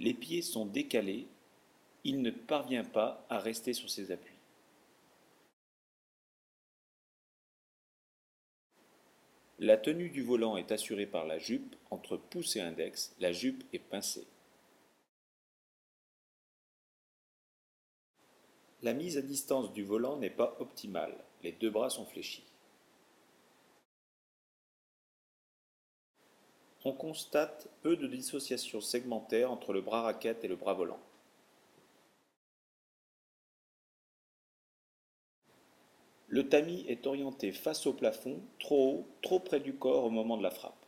Les pieds sont décalés, il ne parvient pas à rester sur ses appuis. La tenue du volant est assurée par la jupe. Entre pouce et index, la jupe est pincée. La mise à distance du volant n'est pas optimale. Les deux bras sont fléchis. On constate peu de dissociation segmentaire entre le bras raquette et le bras volant. Le tamis est orienté face au plafond, trop haut, trop près du corps au moment de la frappe.